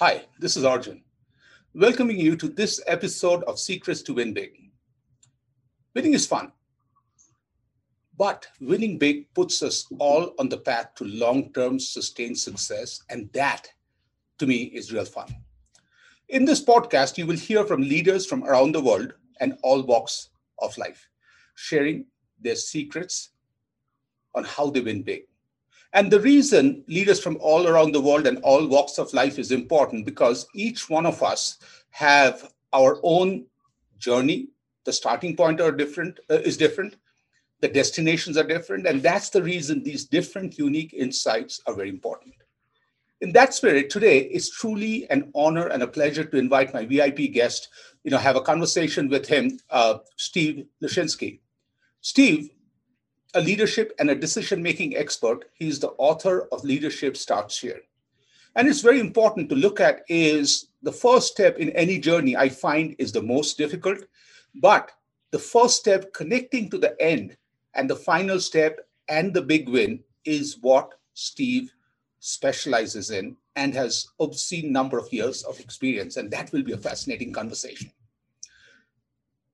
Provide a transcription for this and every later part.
Hi, this is Arjun, welcoming you to this episode of Secrets to Win Big. Winning is fun, but winning big puts us all on the path to long term sustained success, and that to me is real fun. In this podcast, you will hear from leaders from around the world and all walks of life, sharing their secrets on how they win big. And the reason leaders from all around the world and all walks of life is important because each one of us have our own journey. The starting point are different uh, is different. The destinations are different, and that's the reason these different, unique insights are very important. In that spirit, today it's truly an honor and a pleasure to invite my VIP guest. You know, have a conversation with him, uh, Steve Lishansky. Steve a leadership and a decision making expert. He's the author of Leadership Starts Here. And it's very important to look at is the first step in any journey I find is the most difficult, but the first step connecting to the end and the final step and the big win is what Steve specializes in and has obscene number of years of experience and that will be a fascinating conversation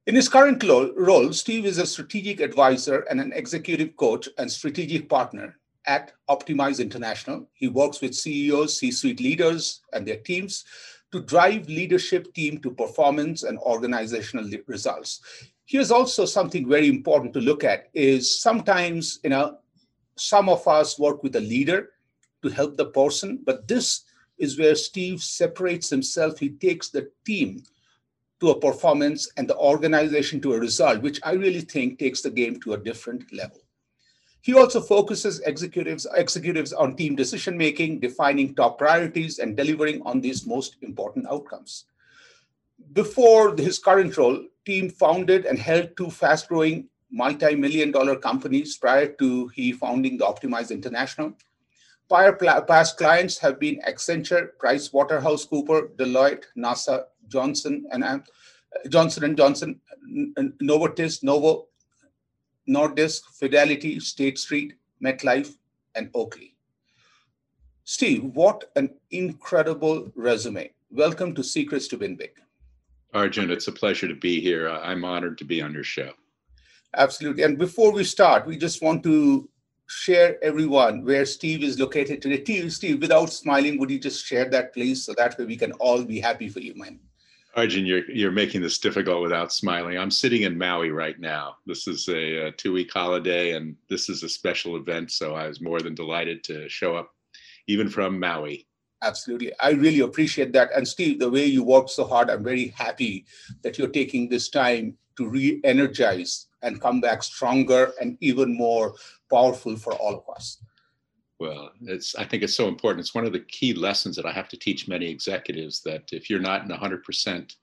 in his current role, Steve is a strategic advisor and an executive coach and strategic partner at Optimize International. He works with CEOs, C suite leaders, and their teams to drive leadership team to performance and organizational results. Here's also something very important to look at is sometimes, you know, some of us work with a leader to help the person, but this is where Steve separates himself. He takes the team to a performance and the organization to a result, which I really think takes the game to a different level. He also focuses executives, executives on team decision making, defining top priorities, and delivering on these most important outcomes. Before his current role, Team founded and held two fast growing multi million dollar companies prior to he founding the Optimize International. Prior past clients have been Accenture, PricewaterhouseCooper, Deloitte, NASA, Johnson and uh, Johnson and Johnson, Novartis, Novo, Nordisk, Fidelity, State Street, MetLife, and Oakley. Steve, what an incredible resume. Welcome to Secrets to Win Big. Arjun, it's a pleasure to be here. I'm honored to be on your show. Absolutely. And before we start, we just want to share everyone where Steve is located today. Steve, without smiling, would you just share that, please? So that way we can all be happy for you, man. Arjun, you're you're making this difficult without smiling. I'm sitting in Maui right now. This is a, a two week holiday, and this is a special event. So I was more than delighted to show up, even from Maui. Absolutely, I really appreciate that. And Steve, the way you work so hard, I'm very happy that you're taking this time to re-energize and come back stronger and even more powerful for all of us. Well, it's I think it's so important. It's one of the key lessons that I have to teach many executives that if you're not in 100%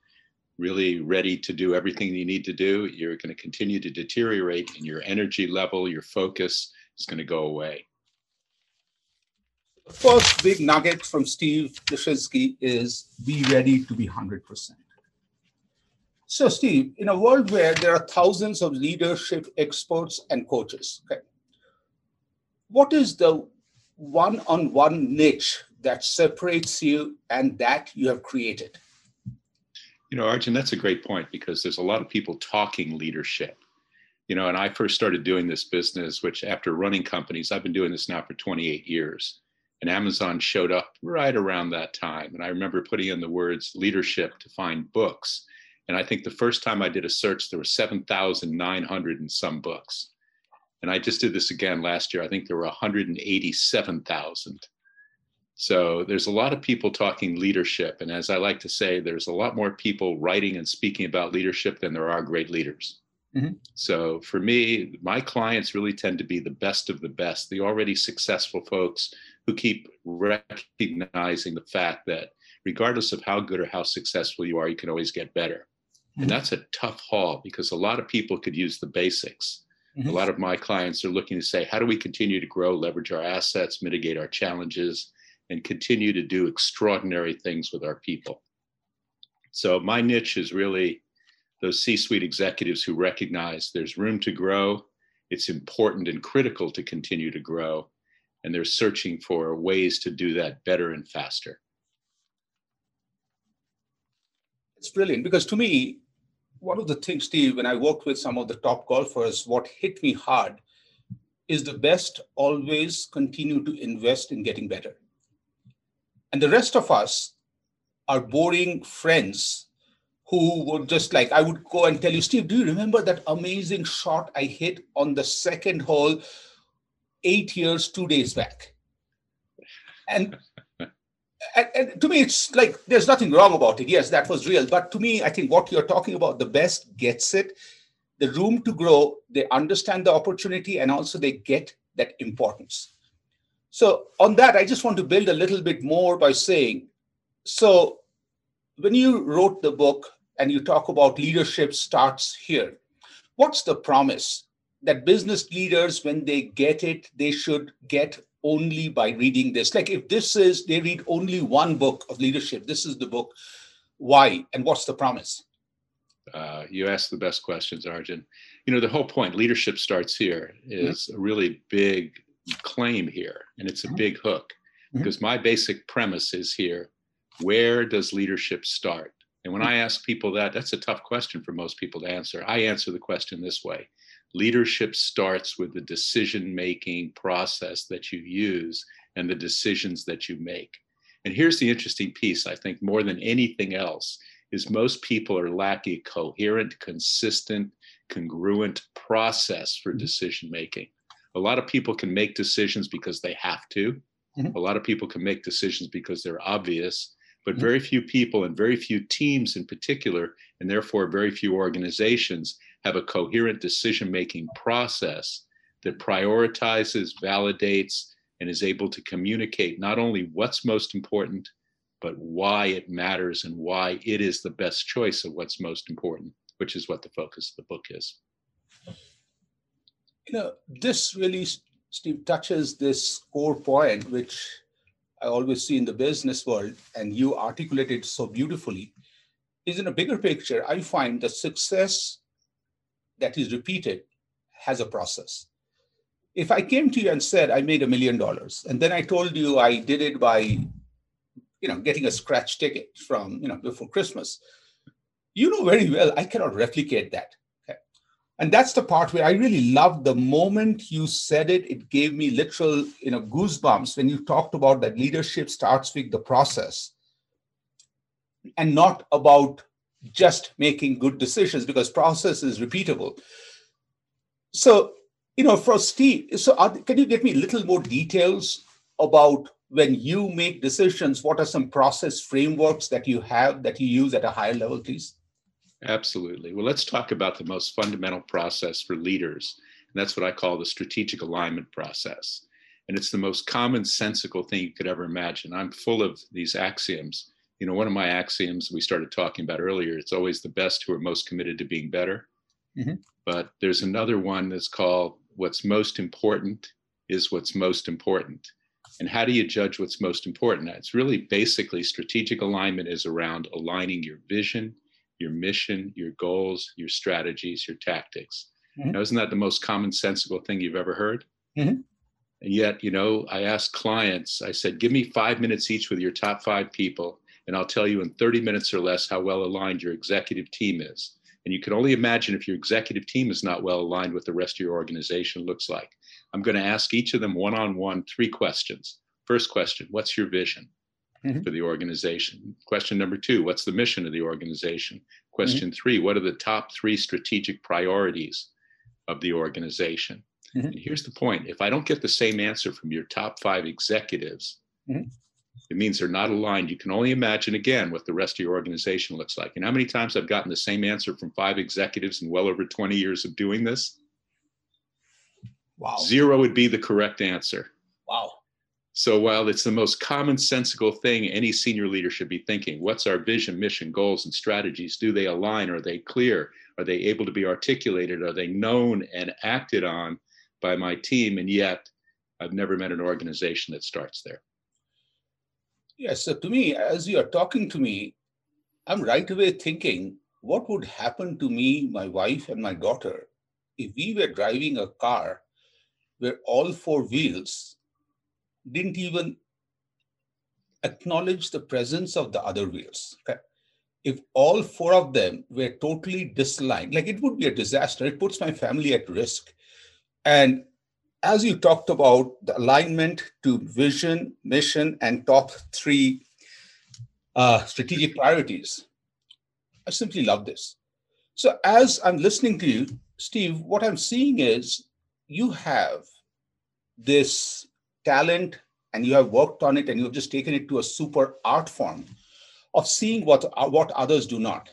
really ready to do everything you need to do, you're going to continue to deteriorate and your energy level, your focus is going to go away. The first big nugget from Steve Lishansky is be ready to be 100%. So, Steve, in a world where there are thousands of leadership experts and coaches, okay, what is the one on one niche that separates you and that you have created? You know, Arjun, that's a great point because there's a lot of people talking leadership. You know, and I first started doing this business, which after running companies, I've been doing this now for 28 years. And Amazon showed up right around that time. And I remember putting in the words leadership to find books. And I think the first time I did a search, there were 7,900 and some books. And I just did this again last year. I think there were 187,000. So there's a lot of people talking leadership. And as I like to say, there's a lot more people writing and speaking about leadership than there are great leaders. Mm-hmm. So for me, my clients really tend to be the best of the best, the already successful folks who keep recognizing the fact that regardless of how good or how successful you are, you can always get better. And that's a tough haul because a lot of people could use the basics. Mm-hmm. A lot of my clients are looking to say, how do we continue to grow, leverage our assets, mitigate our challenges, and continue to do extraordinary things with our people? So, my niche is really those C suite executives who recognize there's room to grow, it's important and critical to continue to grow, and they're searching for ways to do that better and faster. It's brilliant because to me, one of the things, Steve, when I worked with some of the top golfers, what hit me hard is the best always continue to invest in getting better. And the rest of us are boring friends who would just like, I would go and tell you, Steve, do you remember that amazing shot I hit on the second hole eight years, two days back? And and, to me, it's like there's nothing wrong about it. Yes, that was real. But to me, I think what you're talking about, the best gets it. The room to grow, they understand the opportunity and also they get that importance. So, on that, I just want to build a little bit more by saying so, when you wrote the book and you talk about leadership starts here, what's the promise that business leaders, when they get it, they should get only by reading this. Like if this is, they read only one book of leadership, this is the book. Why? And what's the promise? Uh, you ask the best questions, Arjun. You know, the whole point, leadership starts here, is mm-hmm. a really big claim here, and it's a mm-hmm. big hook mm-hmm. because my basic premise is here where does leadership start? And when mm-hmm. I ask people that, that's a tough question for most people to answer. I answer the question this way leadership starts with the decision making process that you use and the decisions that you make. And here's the interesting piece I think more than anything else is most people are lacking a coherent, consistent, congruent process for mm-hmm. decision making. A lot of people can make decisions because they have to. Mm-hmm. A lot of people can make decisions because they're obvious, but mm-hmm. very few people and very few teams in particular, and therefore very few organizations have a coherent decision making process that prioritizes, validates, and is able to communicate not only what's most important, but why it matters and why it is the best choice of what's most important, which is what the focus of the book is. You know, this really, Steve, touches this core point, which I always see in the business world, and you articulated so beautifully, is in a bigger picture. I find that success that is repeated has a process. If I came to you and said I made a million dollars, and then I told you I did it by, you know, getting a scratch ticket from, you know, before Christmas, you know very well I cannot replicate that. Okay? And that's the part where I really loved the moment you said it. It gave me literal, you know, goosebumps when you talked about that leadership starts with the process and not about just making good decisions because process is repeatable. So, you know, for Steve, so are, can you get me a little more details about when you make decisions? What are some process frameworks that you have that you use at a higher level, please? Absolutely. Well, let's talk about the most fundamental process for leaders. And that's what I call the strategic alignment process. And it's the most commonsensical thing you could ever imagine. I'm full of these axioms you know, one of my axioms we started talking about earlier, it's always the best who are most committed to being better. Mm-hmm. But there's another one that's called what's most important is what's most important. And how do you judge what's most important? It's really basically strategic alignment is around aligning your vision, your mission, your goals, your strategies, your tactics. Mm-hmm. Now, isn't that the most commonsensical thing you've ever heard? Mm-hmm. And yet, you know, I asked clients, I said, give me five minutes each with your top five people and I'll tell you in 30 minutes or less how well aligned your executive team is. And you can only imagine if your executive team is not well aligned with the rest of your organization looks like. I'm going to ask each of them one on one three questions. First question What's your vision mm-hmm. for the organization? Question number two What's the mission of the organization? Question mm-hmm. three What are the top three strategic priorities of the organization? Mm-hmm. And here's the point if I don't get the same answer from your top five executives, mm-hmm. It means they're not aligned. You can only imagine again what the rest of your organization looks like. And how many times I've gotten the same answer from five executives in well over 20 years of doing this? Wow. Zero would be the correct answer. Wow. So while it's the most commonsensical thing any senior leader should be thinking, what's our vision, mission, goals, and strategies? Do they align? Are they clear? Are they able to be articulated? Are they known and acted on by my team? And yet, I've never met an organization that starts there. Yes. So to me, as you are talking to me, I'm right away thinking, what would happen to me, my wife, and my daughter if we were driving a car where all four wheels didn't even acknowledge the presence of the other wheels? Okay? If all four of them were totally disaligned, like it would be a disaster. It puts my family at risk. And as you talked about the alignment to vision, mission, and top three uh, strategic priorities, I simply love this. So, as I'm listening to you, Steve, what I'm seeing is you have this talent and you have worked on it and you've just taken it to a super art form of seeing what, what others do not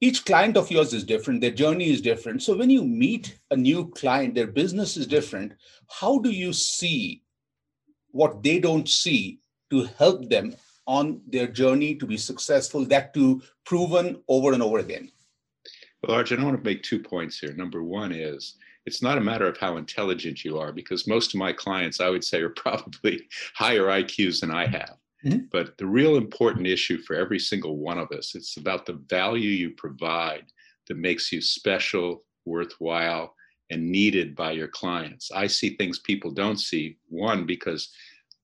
each client of yours is different. Their journey is different. So when you meet a new client their business is different. How do you see what they don't see to help them on their journey to be successful that to proven over and over again? Well arjun i want to make two points here. Number one is it's not a matter of how intelligent you are because most of my clients i would say are probably higher iqs than i have Mm-hmm. But the real important issue for every single one of us, it's about the value you provide that makes you special, worthwhile, and needed by your clients. I see things people don't see. One, because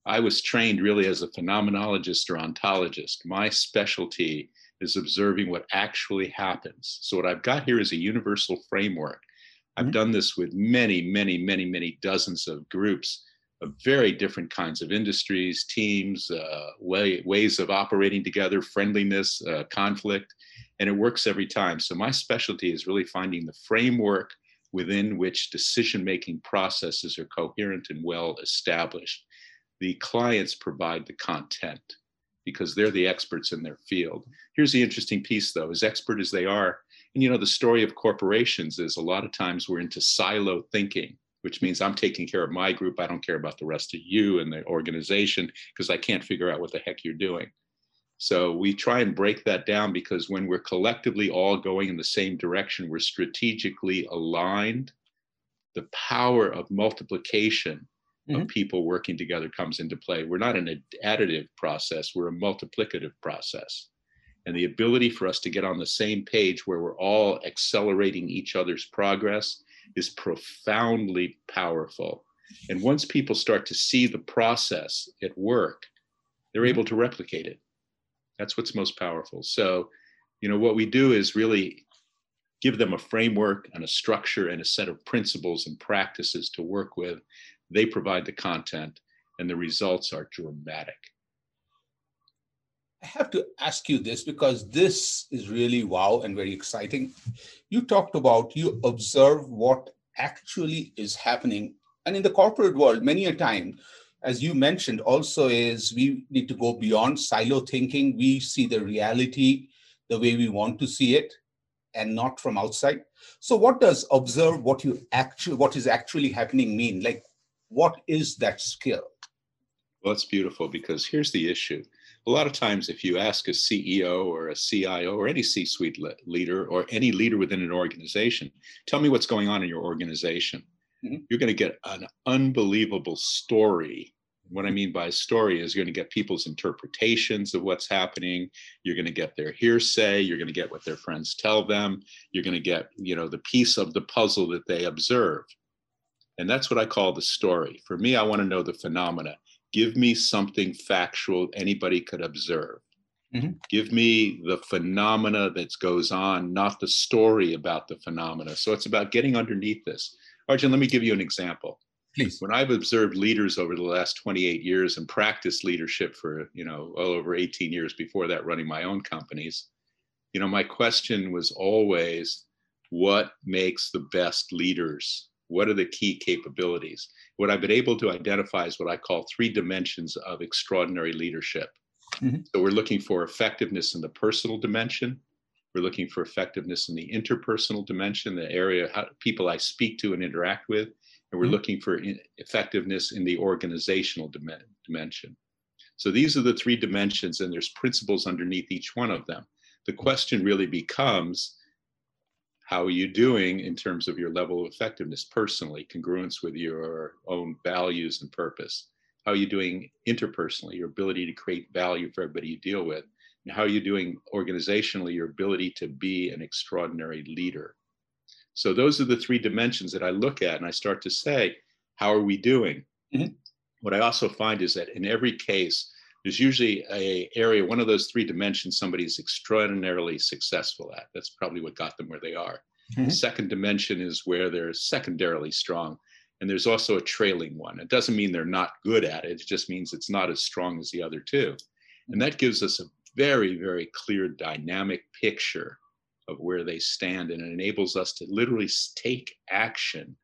I was trained really as a phenomenologist or ontologist. My specialty is observing what actually happens. So, what I've got here is a universal framework. I've mm-hmm. done this with many, many, many, many dozens of groups very different kinds of industries, teams, uh, way, ways of operating together, friendliness, uh, conflict, and it works every time. So my specialty is really finding the framework within which decision-making processes are coherent and well established. The clients provide the content because they're the experts in their field. Here's the interesting piece though, as expert as they are, and you know, the story of corporations is a lot of times we're into silo thinking which means I'm taking care of my group. I don't care about the rest of you and the organization because I can't figure out what the heck you're doing. So we try and break that down because when we're collectively all going in the same direction, we're strategically aligned. The power of multiplication mm-hmm. of people working together comes into play. We're not an additive process, we're a multiplicative process. And the ability for us to get on the same page where we're all accelerating each other's progress is profoundly powerful. And once people start to see the process at work, they're mm-hmm. able to replicate it. That's what's most powerful. So, you know, what we do is really give them a framework and a structure and a set of principles and practices to work with. They provide the content, and the results are dramatic. I have to ask you this because this is really wow and very exciting. You talked about you observe what actually is happening. And in the corporate world, many a time, as you mentioned, also is we need to go beyond silo thinking. We see the reality the way we want to see it and not from outside. So what does observe what you actually what is actually happening mean? Like what is that skill? Well, it's beautiful because here's the issue a lot of times if you ask a ceo or a cio or any c-suite le- leader or any leader within an organization tell me what's going on in your organization mm-hmm. you're going to get an unbelievable story. What i mean by story is you're going to get people's interpretations of what's happening. You're going to get their hearsay. You're going to get what their friends tell them. You're going to get you know the piece of the puzzle that they observe. And that's what i call the story. For me i want to know the phenomena give me something factual anybody could observe. Mm-hmm. Give me the phenomena that goes on, not the story about the phenomena. So it's about getting underneath this. Arjun, let me give you an example. Please. When I've observed leaders over the last 28 years and practiced leadership for, you know, well over 18 years before that running my own companies, you know, my question was always what makes the best leaders? What are the key capabilities? What I've been able to identify is what I call three dimensions of extraordinary leadership. Mm-hmm. So we're looking for effectiveness in the personal dimension. We're looking for effectiveness in the interpersonal dimension, the area how people I speak to and interact with, and we're Mhm. looking for in- effectiveness in the organizational dimen- dimension. So these are the three dimensions, and there's principles underneath each one of them. The question really becomes how are you doing in terms of your level of effectiveness personally, congruence with your own values and purpose? How are you doing interpersonally, your ability to create value for everybody you deal with? And how are you doing organizationally, your ability to be an extraordinary leader? So those are the three dimensions that I look at and I start to say, how are we doing? Mhm. What I also find is that in every case, there's usually a area, one of those three dimensions somebody's extraordinarily successful at. That's probably what got them where they are. The Mhm. second dimension is where they're secondarily strong. And there's also a trailing one. It doesn't mean they're not good at it. It just means it's not as strong as the other two. And that gives us a very, very clear dynamic picture of where they stand. And it enables us to literally take action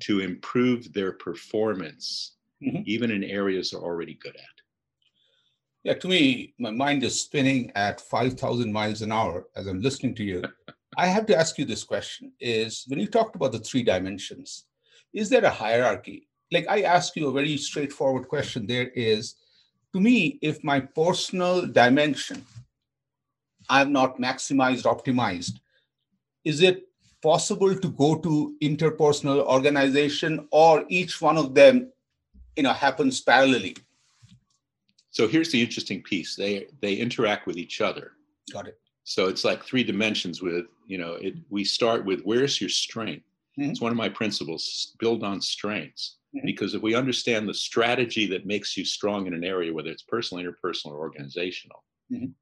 to improve their performance, Mhm. even in areas they're already good at. Yeah, to me, my mind is spinning at 5,000 miles an hour as I'm listening to you. I have to ask you this question is when you talked about the three dimensions, is there a hierarchy? Like I ask you a very straightforward question there is to me, if my personal dimension I'm not maximized, optimized, is it possible to go to interpersonal organization or each one of them you know happens parallelly? So here's the interesting piece. They they interact with each other. Got it. So it's like three dimensions with, you know, it we start with where's your strength? Mhm. It's one of my principles, build on strengths. Mhm. Because if we understand the strategy that makes you strong in an area, whether it's personal, interpersonal, or organizational, Mhm.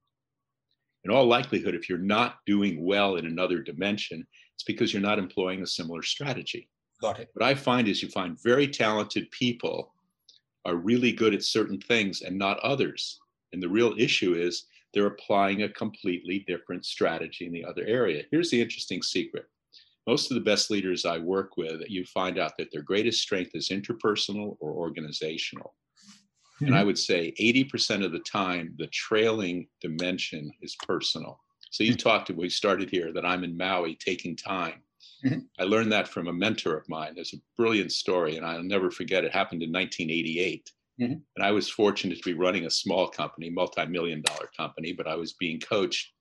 in all likelihood, if you're not doing well in another dimension, it's because you're not employing a similar strategy. Got it. What I find is you find very talented people are really good at certain things and not others. And the real issue is they're applying a completely different strategy in the other area. Here's the interesting secret. Most of the best leaders I work with, you find out that their greatest strength is interpersonal or organizational. And I mm-hmm. would say 80% of the time, the trailing dimension is personal. So you hmm. talked, we started here that I'm in Maui taking time. Mhm. I learned that from a mentor of mine. It's a brilliant story, and I'll never forget it. happened in 1988. Mhm. And I was fortunate to be running a small company, multi million dollar company, but I was being coached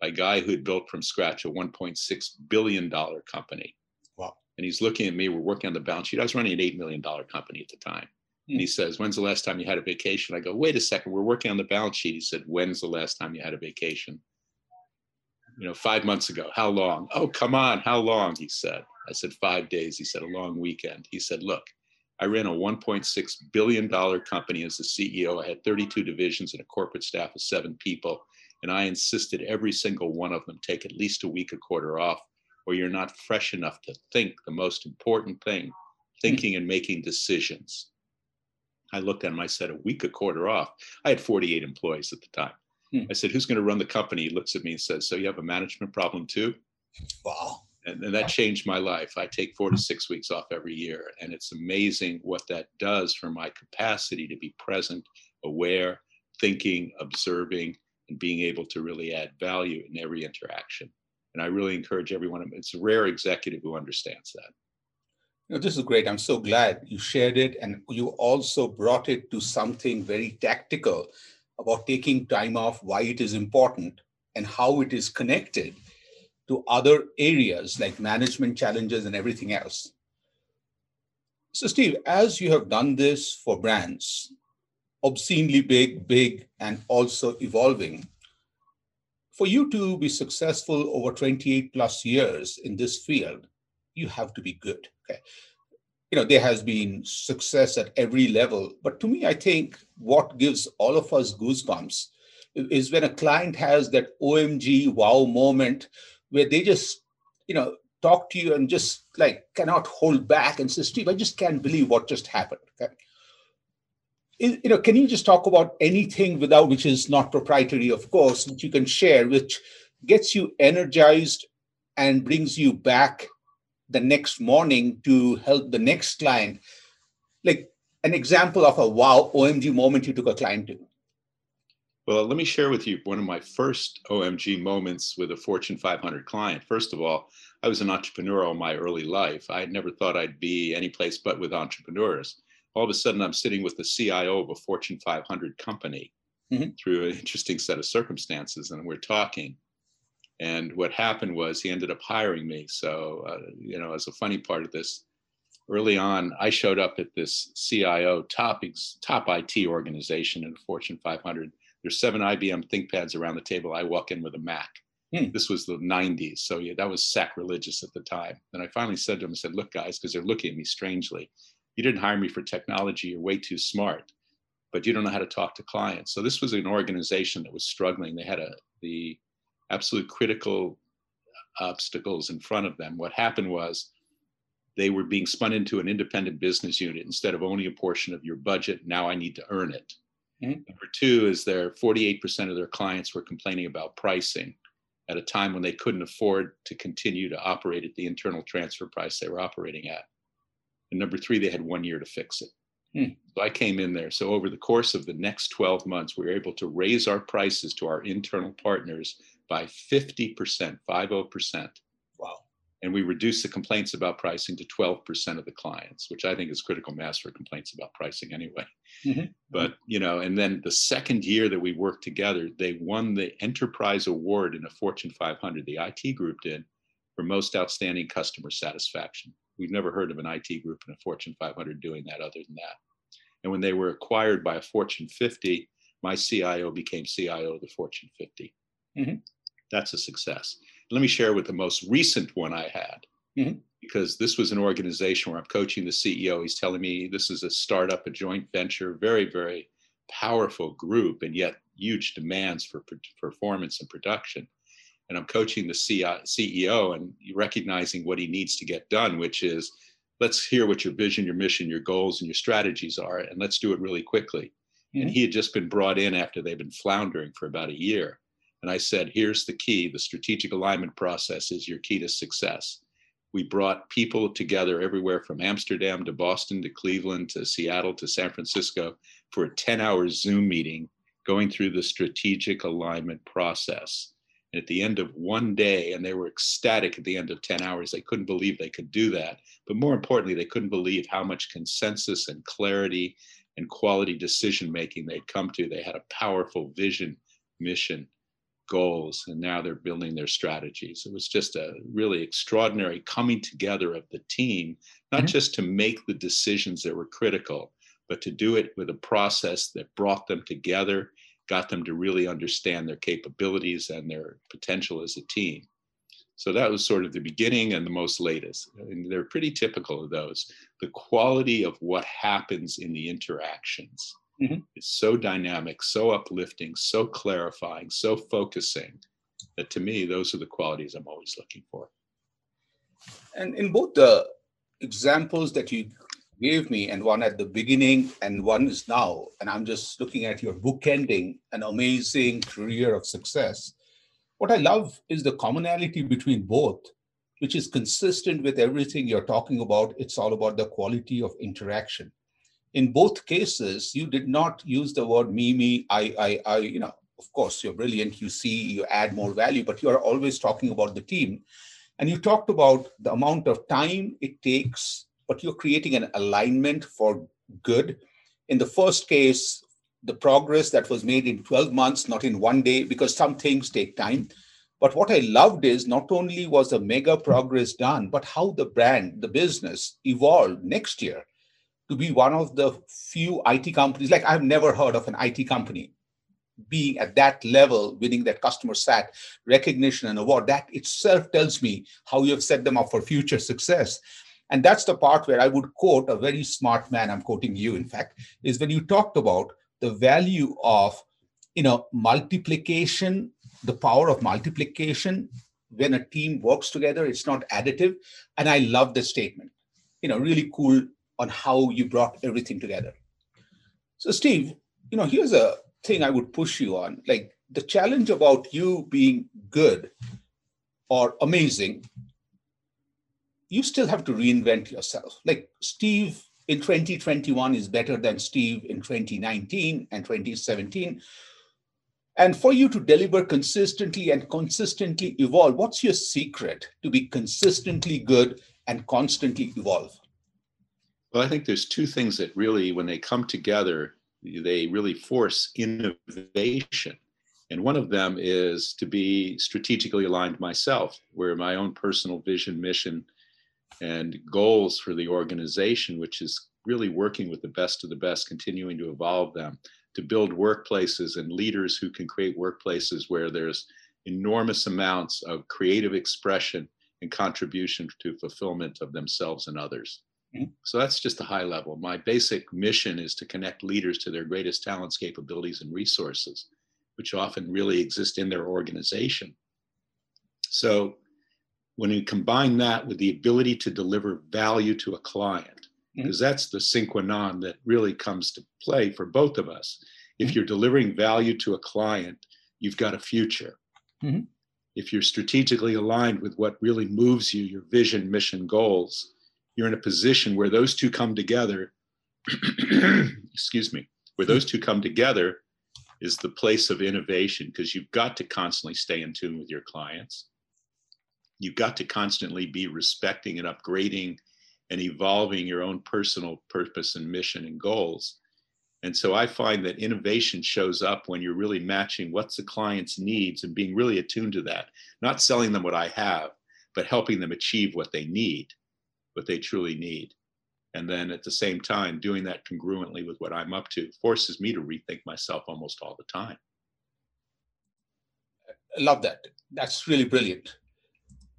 by a guy who had built from scratch a $1.6 billion company. Wow. And he's looking at me, we're working on the balance sheet. I was running an $8 million company at the time. And he says, When's the last time you had a vacation? I go, Wait a second, we're working on the balance sheet. He said, When's the last time you had a vacation? You know, five months ago. How long? Oh, come on. How long? He said. I said, Five days. He said, A long weekend. He said, Look, I ran a $1.6 billion company as the CEO. I had 32 divisions and a corporate staff of seven people. And I insisted every single one of them take at least a week, a quarter off, or you're not fresh enough to think the most important thing thinking and making decisions. I looked at him, I said, a week, a quarter off. I had 48 employees at the time. Hmm. I said, who's going to run the company? He looks at me and says, so you have a management problem too? Wow. And, and that changed my life. I take four to six weeks off every year. And it's amazing what that does for my capacity to be present, aware, thinking, observing, and being able to really add value in every interaction. And I really encourage everyone, it's a rare executive who understands that. You know, this is great. I'm so glad you shared it. And you also brought it to something very tactical about taking time off, why it is important, and how it is connected to other areas like management challenges and everything else. So, Steve, as you have done this for brands, obscenely big, big, and also evolving, for you to be successful over 28 plus years in this field, you have to be good. Okay. You know, there has been success at every level. But to me, I think what gives all of us goosebumps is when a client has that OMG wow moment where they just, you know, talk to you and just like cannot hold back and say, Steve, I just can't believe what just happened. Okay. You know, can you just talk about anything without which is not proprietary, of course, that you can share, which gets you energized and brings you back the next morning to help the next client? Like an example of a wow OMG moment you took a client to. Well, let me share with you one of my first OMG moments with a Fortune 500 client. First of all, I was an entrepreneur all my early life. I had never thought I'd be any place but with entrepreneurs. All of a sudden, I'm sitting with the CIO of a Fortune 500 company mm-hmm. through an interesting set of circumstances, and we're talking. And what happened was he ended up hiring me. So, uh, you know, as a funny part of this, early on, I showed up at this CIO top, top IT organization in Fortune 500 there's seven IBM ThinkPads around the table. I walk in with a Mac. Hmm. This was the 90s. So yeah, that was sacrilegious at the time. And I finally said to him, I said, look, guys, because they're looking at me strangely. You didn't hire me for technology. You're way too smart, but you don't know how to talk to clients. So this was an organization that was struggling. They had a the absolute critical obstacles in front of them. What happened was they were being spun into an independent business unit instead of owning a portion of your budget. Now I need to earn it. Mm-hmm. Number two is their 48% of their clients were complaining about pricing at a time when they couldn't afford to continue to operate at the internal transfer price they were operating at. And number three, they had one year to fix it. Hmm. So I came in there. So over the course of the next 12 months, we were able to raise our prices to our internal partners by 50%, 50%. Wow and we reduced the complaints about pricing to 12% of the clients which i think is critical mass for complaints about pricing anyway mm-hmm. but you know and then the second year that we worked together they won the enterprise award in a fortune 500 the it group did for most outstanding customer satisfaction we've never heard of an it group in a fortune 500 doing that other than that and when they were acquired by a fortune 50 my cio became cio of the fortune 50 mm-hmm. That's a success let me share with the most recent one I had. Mm-hmm. Because this was an organization where I'm coaching the CEO. He's telling me this is a startup, a joint venture, very, very powerful group, and yet huge demands for performance and production. And I'm coaching the CEO and recognizing what he needs to get done, which is let's hear what your vision, your mission, your goals, and your strategies are, and let's do it really quickly. Mm-hmm. And he had just been brought in after they've been floundering for about a year. And I said, here's the key the strategic alignment process is your key to success. We brought people together everywhere from Amsterdam to Boston to Cleveland to Seattle to San Francisco for a 10 hour Zoom meeting going through the strategic alignment process. And at the end of one day, and they were ecstatic at the end of 10 hours, they couldn't believe they could do that. But more importantly, they couldn't believe how much consensus and clarity and quality decision making they'd come to. They had a powerful vision, mission, goals and now they're building their strategies. It was just a really extraordinary coming together of the team not mm-hmm. just to make the decisions that were critical but to do it with a process that brought them together got them to really understand their capabilities and their potential as a team. So that was sort of the beginning and the most latest. And they're pretty typical of those the quality of what happens in the interactions mm-hmm. is so dynamic, so uplifting, so clarifying, so focusing that to me, those are the qualities I'm always looking for. And in both the examples that you gave me, and one at the beginning and one is now, and I'm just looking at your bookending an amazing career of success. What I love is the commonality between both, which is consistent with everything you're talking about. It's all about the quality of interaction in both cases, you did not use the word me, me, I, I, I, you know, of course, you're brilliant, you see, you add more value, but you are always talking about the team. And you talked about the amount of time it takes, but you're creating an alignment for good. In the first case, the progress that was made in 12 months, not in one day, because some things take time. But what I loved is not only was the mega progress done, but how the brand, the business evolved next year to be one of the few IT companies, like I've never heard of an IT company being at that level, winning that customer sat recognition and award. That itself tells me how you have set them up for future success. And that's the part where I would quote a very smart man, I'm quoting you, in fact, is when you talked about the value of you know multiplication, the power of multiplication when a team works together, it's not additive. And I love the statement. You know, really cool on how you brought everything together. So, Steve, you know, here's a thing I would push you on. Like the challenge about you being good or amazing, you still have to reinvent yourself. Like Steve in 2021 is better than Steve in 2019 and 2017. And for you to deliver consistently and consistently evolve, what's your secret to be consistently good and constantly evolve? Well, I think there's two things that really, when they come together, they really force innovation. And one of them is to be strategically aligned myself, where my own personal vision, mission, and goals for the organization, which is really working with the best of the best, continuing to evolve them, to build workplaces and leaders who can create workplaces where there's enormous amounts of creative expression and contribution to fulfillment of themselves and others. Mm-hmm. So that's just a high level. My basic mission is to connect leaders to their greatest talents, capabilities, and resources, which often really exist in their organization. So when you combine that with the ability to deliver value to a client, because mm-hmm. that's the sine qua non that really comes to play for both of us. If mm-hmm. you're delivering value to a client, you've got a future. Mm-hmm. If you're strategically aligned with what really moves you, your vision, mission, goals, you're in a position where those two come together. excuse me, where those two come together is the place of innovation because you've got to constantly stay in tune with your clients. You've got to constantly be respecting and upgrading and evolving your own personal purpose and mission and goals. And so I find that innovation shows up when you're really matching what's the client's needs and being really attuned to that, not selling them what I have, but helping them achieve what they need, what they truly need. And then at the same time, doing that congruently with what I'm up to forces me to rethink myself almost all the time. I love that. That's really brilliant.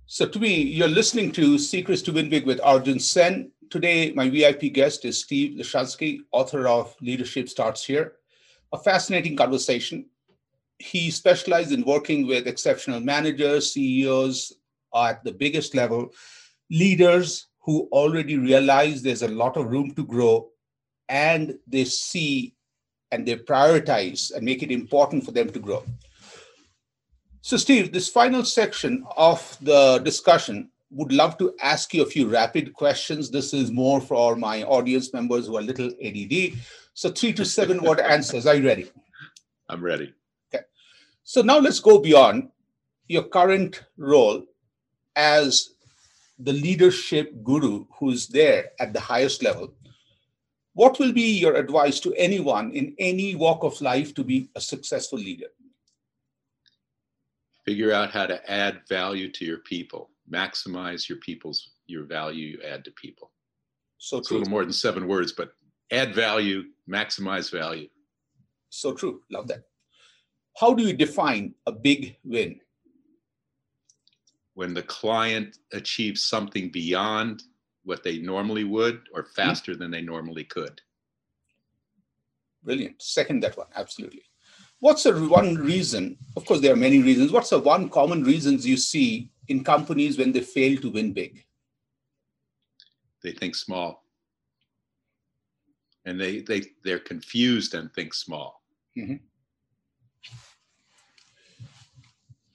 So to me, you're listening to Secrets to Win Big with Arjun Sen. Today, my VIP guest is Steve Lishansky, author of Leadership Starts Here. A fascinating conversation. He specialized in working with exceptional managers, CEOs at the biggest level, leaders who already realize there's a lot of room to grow and they see and they prioritize and make it important for them to grow. So, Steve, this final section of the discussion would love to ask you a few rapid questions. This is more for my audience members who are little ADD. So, three to seven word answers. Are you ready? I'm ready. Okay. So, now let's go beyond your current role as the leadership guru who's there at the highest level. What will be your advice to anyone in any walk of life to be a successful leader? figure out how to add value to your people maximize your people's your value you add to people so it's true. a little more than seven words but add value maximize value so true love that how do you define a big win when the client achieves something beyond what they normally would or hmm? faster mm-hmm. than they normally could brilliant second that one absolutely What's the one reason? Of course, there are many reasons. What's the one common reasons you see in companies when they fail to win big? They think small. And they, they, they're confused and think small. Mm-hmm.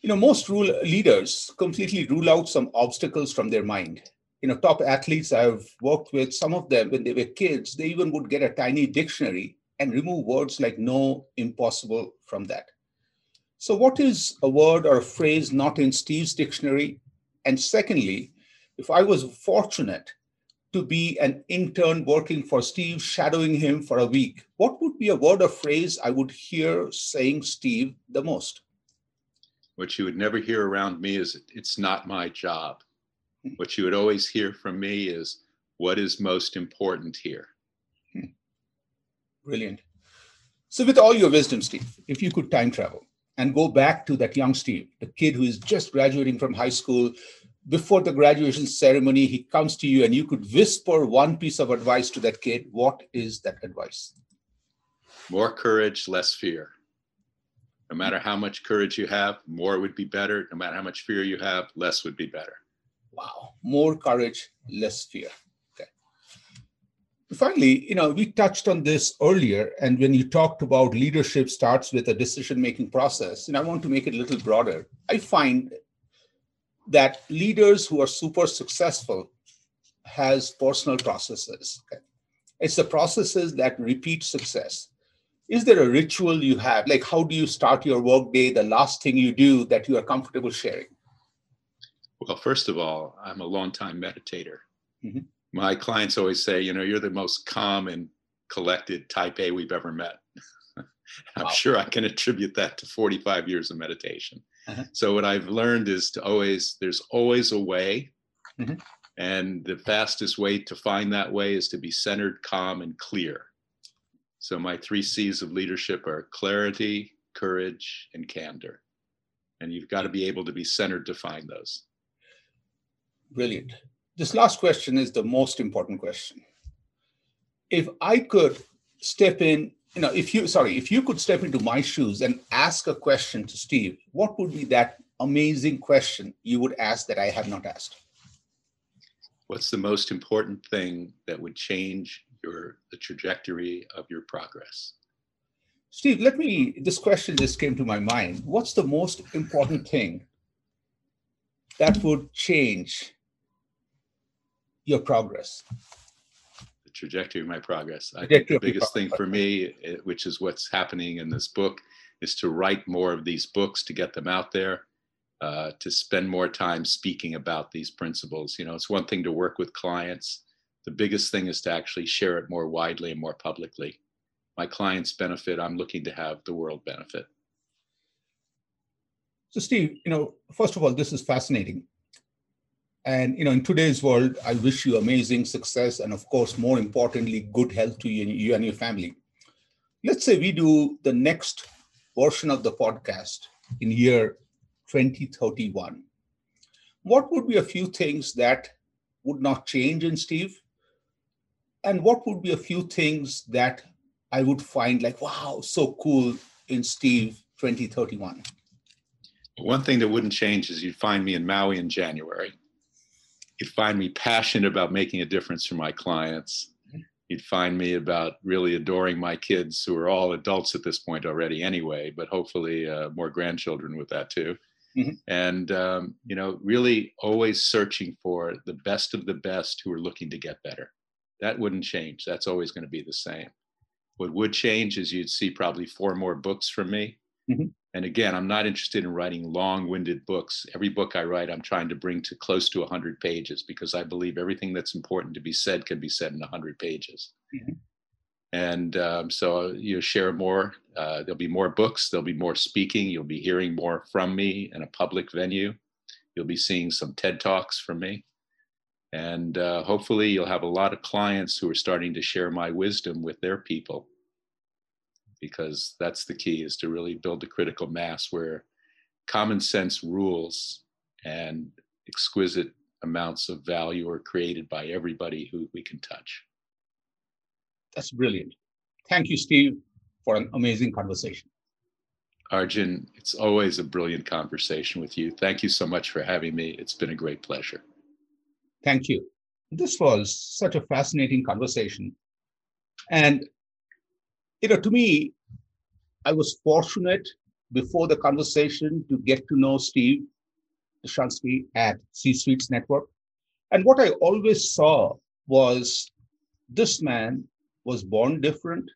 You know, most rule leaders completely rule out some obstacles from their mind. You know, top athletes I've worked with, some of them, when they were kids, they even would get a tiny dictionary and remove words like no, impossible from that. So, what is a word or a phrase not in Steve's dictionary? And secondly, if I was fortunate to be an intern working for Steve, shadowing him for a week, what would be a word or phrase I would hear saying Steve the most? What you would never hear around me is, it's not my job. Hmm. What you would always hear from me is, what is most important here? Brilliant. So, with all your wisdom, Steve, if you could time travel and go back to that young Steve, the kid who is just graduating from high school, before the graduation ceremony, he comes to you and you could whisper one piece of advice to that kid. What is that advice? More courage, less fear. No matter how much courage you have, more would be better. No matter how much fear you have, less would be better. Wow. More courage, less fear Okay. finally, you know, we touched on this earlier, and when you talked about leadership starts with a decision-making process, and I want to make it a little broader. I find that leaders who are super successful has personal processes. Okay? It's the processes that repeat success. Is there a ritual you have? Like, how do you start your workday? The last thing you do that you are comfortable sharing? Well, first of all, I'm a longtime meditator. Mm-hmm. My clients always say, you know, you're the most calm and collected type A we've ever met. I'm wow. sure I can attribute that to 45 years of meditation. Uh-huh. So what I've learned is to always there's always a way. Mm-hmm. And the fastest way to find that way is to be centered, calm, and clear. So my three C's of leadership are clarity, courage, and candor. And you've got to be able to be centered to find those. Brilliant. This last question is the most important question. If I could step in you know, if you, sorry, if you could step into my shoes and ask a question to Steve, what would be that amazing question you would ask that I have not asked? What's the most important thing that would change your the trajectory of your progress? Steve, let me, this question just came to my mind. What's the most important thing that would change your progress? The trajectory of my progress. I think the biggest thing for me, eh, which is what's happening in this book, is to write more of these books to get them out there, uh, to spend more time speaking about these principles. You know, it's one thing to work with clients. The biggest thing is to actually share it more widely and more publicly. My clients benefit. I'm looking to have the world benefit. So, Steve, you know, first of all, this is fascinating. And you know, in today's world, I wish you amazing success, and of course, more importantly, good health to you, you and your family. Let's say we do the next version of the podcast in year 2031. What would be a few things that would not change in Steve? And what would be a few things that I would find like, wow, so cool in Steve 2031? One thing that wouldn't change is you'd find me in Maui in January you'd find me passionate about making a difference for my clients. You'd find me about really adoring my kids, who are all adults at this point already, anyway, but hopefully uh, more grandchildren with that too. Mm-hmm. And um, you know, really always searching for the best of the best who are looking to get better. That wouldn't change. That's always going to be the same. What would change is you'd see probably four more books from me. Mm-hmm. And again, I'm not interested in writing long winded books. Every book I write, I'm trying to bring to close to 100 pages because I believe everything that's important to be said can be said in 100 pages. Mm-hmm. And um, so you share more. Uh, there'll be more books, there'll be more speaking. You'll be hearing more from me in a public venue. You'll be seeing some TED Talks from me. And uh, hopefully, you'll have a lot of clients who are starting to share my wisdom with their people because that's the key is to really build a critical mass where common sense rules and exquisite amounts of value are created by everybody who we can touch. That's brilliant. Thank you, Steve, for an amazing conversation. Arjun, it's always a brilliant conversation with you. Thank you so much for having me. It's been a great pleasure. Thank you. This was such a fascinating conversation. And you know, to me, I was fortunate before the conversation to get to know Steve Lishansky at C Suites Network. And what I always saw was this man was born different,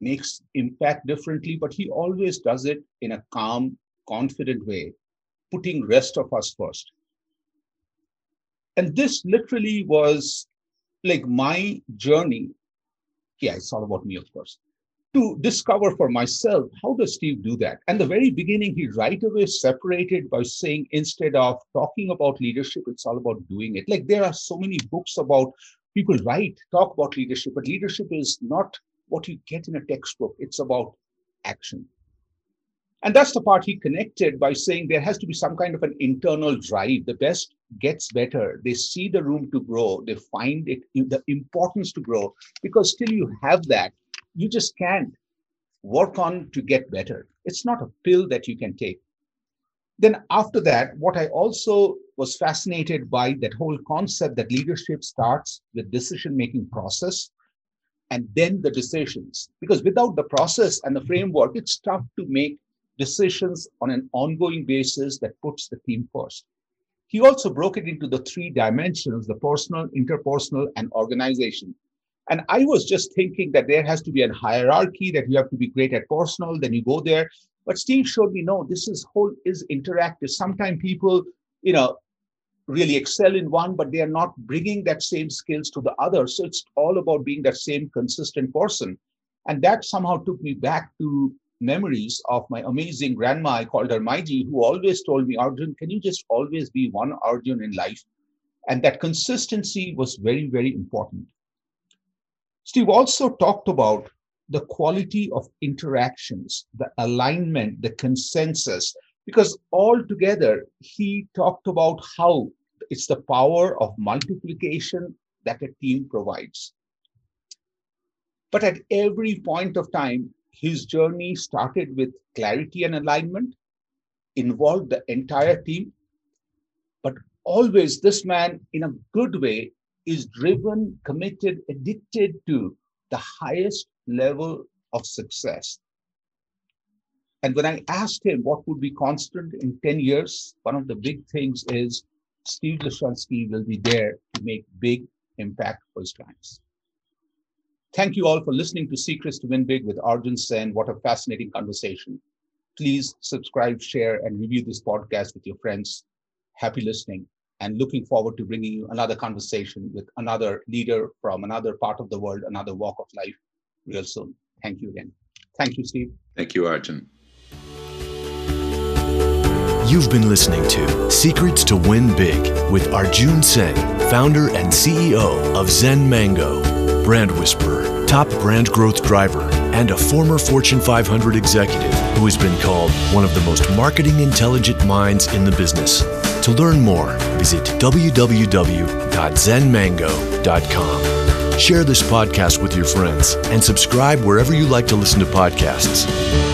makes impact differently, but he always does it in a calm, confident way, putting rest of us first. And this literally was like my journey. Yeah, it's all about me, of course to discover for myself how does Steve do that? And the very beginning, he right away separated by saying instead of talking about leadership, it's all about doing it. Like there are so many books about people write, talk about leadership, but leadership is not what you get in a textbook, it's about action. And that's the part he connected by saying there has to be some kind of an internal drive. The best gets better. They see the room to grow. They find it the importance to grow because still you have that, you just can't work on to get better. It's not a pill that you can take. Then, after that, what I also was fascinated by that whole concept that leadership starts with decision making process and then the decisions. Because without the process and the framework, it's tough to make decisions on an ongoing basis that puts the team first. He also broke it into the three dimensions the personal, interpersonal, and organization. And I was just thinking that there has to be a hierarchy that you have to be great at personal, then you go there. But Steve showed me no, this is whole is interactive. Sometimes people, you know, really excel in one, but they are not bringing that same skills to the other. So it's all about being that same consistent person. And that somehow took me back to memories of my amazing grandma, I called her Maiji, who always told me, Arjun, can you just always be one Arjun in life? And that consistency was very, very important. Steve also talked about the quality of interactions, the alignment, the consensus, because altogether he talked about how it's the power of multiplication that a team provides. But at every point of time, his journey started with clarity and alignment, involved the entire team, but always this man, in a good way, is driven, committed, addicted to the highest level of success. And when I asked him what would be constant in 10 years, one of the big things is Steve Lishansky will be there to make big impact for his clients. Thank you all for listening to Secrets to Win Big with Arjun Sen. What a fascinating conversation. Please subscribe, share, and review this podcast with your friends. Happy listening and looking forward to bringing you another conversation with another leader from another part of the world, another walk of life real soon. Thank you again. Thank you, Steve. Thank you, Arjun. You've been listening to Secrets to Win Big with Arjun Sen, founder and CEO of Zen Mango, brand whisperer, top brand growth driver, and a former Fortune 500 executive who has been called one of the most marketing intelligent minds in the business. To learn more, visit www.zenmango.com. Share this podcast with your friends and subscribe wherever you like to listen to podcasts.